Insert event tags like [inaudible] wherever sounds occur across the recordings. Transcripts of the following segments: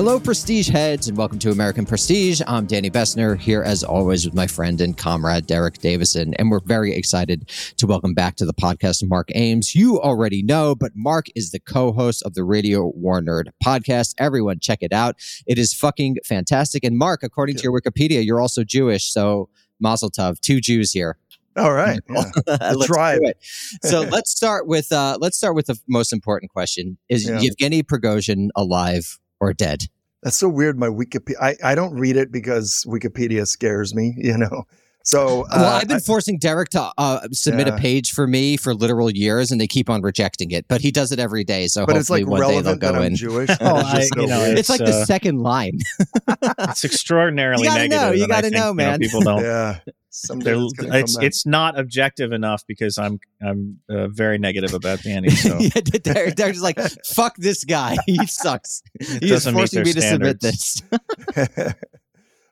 Hello, Prestige heads, and welcome to American Prestige. I'm Danny Bessner, here as always with my friend and comrade Derek Davison, and we're very excited to welcome back to the podcast Mark Ames. You already know, but Mark is the co-host of the Radio War Nerd podcast. Everyone, check it out. It is fucking fantastic. And Mark, according to your Wikipedia, you're also Jewish, so Mazel Tov, two Jews here. All right. [laughs] Yeah. let's do it. So [laughs] let's start with uh, let's start with the most important question: Is Yeah. Yevgeny Prigozhin alive or dead? That's so weird. My Wikipedia, I, I don't read it because Wikipedia scares me, you know? So, uh, well, I've been I- forcing Derek to uh, submit a page for me for literal years, and they keep on rejecting it. But he does it every day, so but it's hopefully like one day they'll go I'm in. Jewish. [laughs] Oh, It's I- so you know, weird. It's like the uh, second line. [laughs] it's extraordinarily You gotta negative. know, you gotta know, man. people don't. yeah. Someday it's, it's come it's not objective enough because I'm I'm uh, very negative about Danny. [laughs] So yeah, Derek, Derek's just like, [laughs] "Fuck this guy. [laughs] He sucks. He's doesn't meet forcing their me to submit this."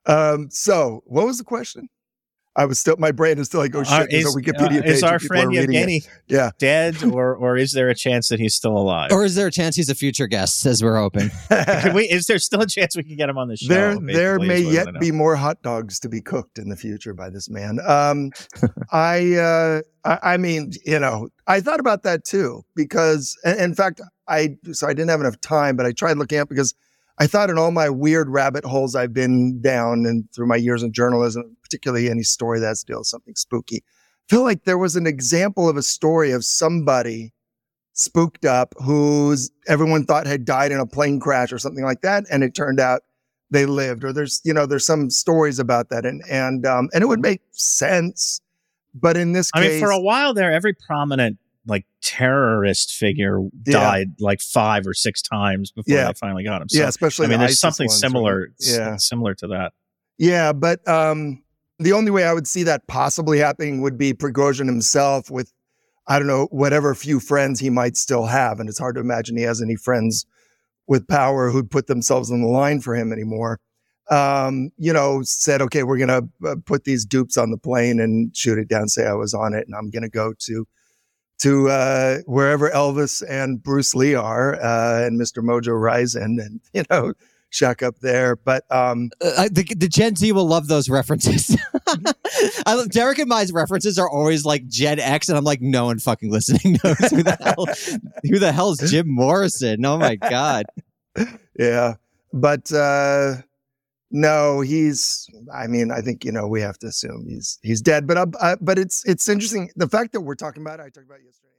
um, so what was the question? I was still, my brain is still like, oh shit, Uh, there's is, a Wikipedia uh, page. is our friend reading. Yevgeny Yeah. dead, or or is there a chance that he's still alive? or is there a chance he's a future guest? As we're hoping. [laughs] Can we, is there still a chance we can get him on the show? there there may is what I yet be more hot dogs to be cooked in the future by this man um i uh I, I mean you know i thought about that too because in fact i so i didn't have enough time but i tried looking up because i thought in all my weird rabbit holes i've been down and through my years in journalism particularly any story that's deals with something spooky I feel like there was an example of a story of somebody spooked up who's everyone thought had died in a plane crash or something like that and it turned out they lived or there's you know there's some stories about that and and um and it would make sense but in this I case mean, for a while there, every prominent like terrorist figure Yeah. died like five or six times before Yeah. they finally got him. So, yeah especially I mean, the there's ISIS something ones, similar, right? s- yeah similar to that. yeah but um the only way i would see that possibly happening would be prigozhin himself with i don't know whatever few friends he might still have and it's hard to imagine he has any friends with power who'd put themselves on the line for him anymore um, you know, said, okay, we're going to uh, put these dupes on the plane and shoot it down, say I was on it, and I'm going to go to, to, uh, wherever Elvis and Bruce Lee are, uh, and Mr. Mojo Rising and, [laughs] you know, shack up there. But, um, Uh, the, the Gen Z will love those references. I love, Derek and my references are always like Gen X, and I'm like, no one fucking listening [laughs] knows who the hell who the hell is Jim Morrison. Oh my god! [laughs] yeah, but, uh, no, he's. I mean, I think you know we have to assume he's he's dead. But uh, uh, but it's it's interesting the fact that we're talking about. it, I talked about it yesterday.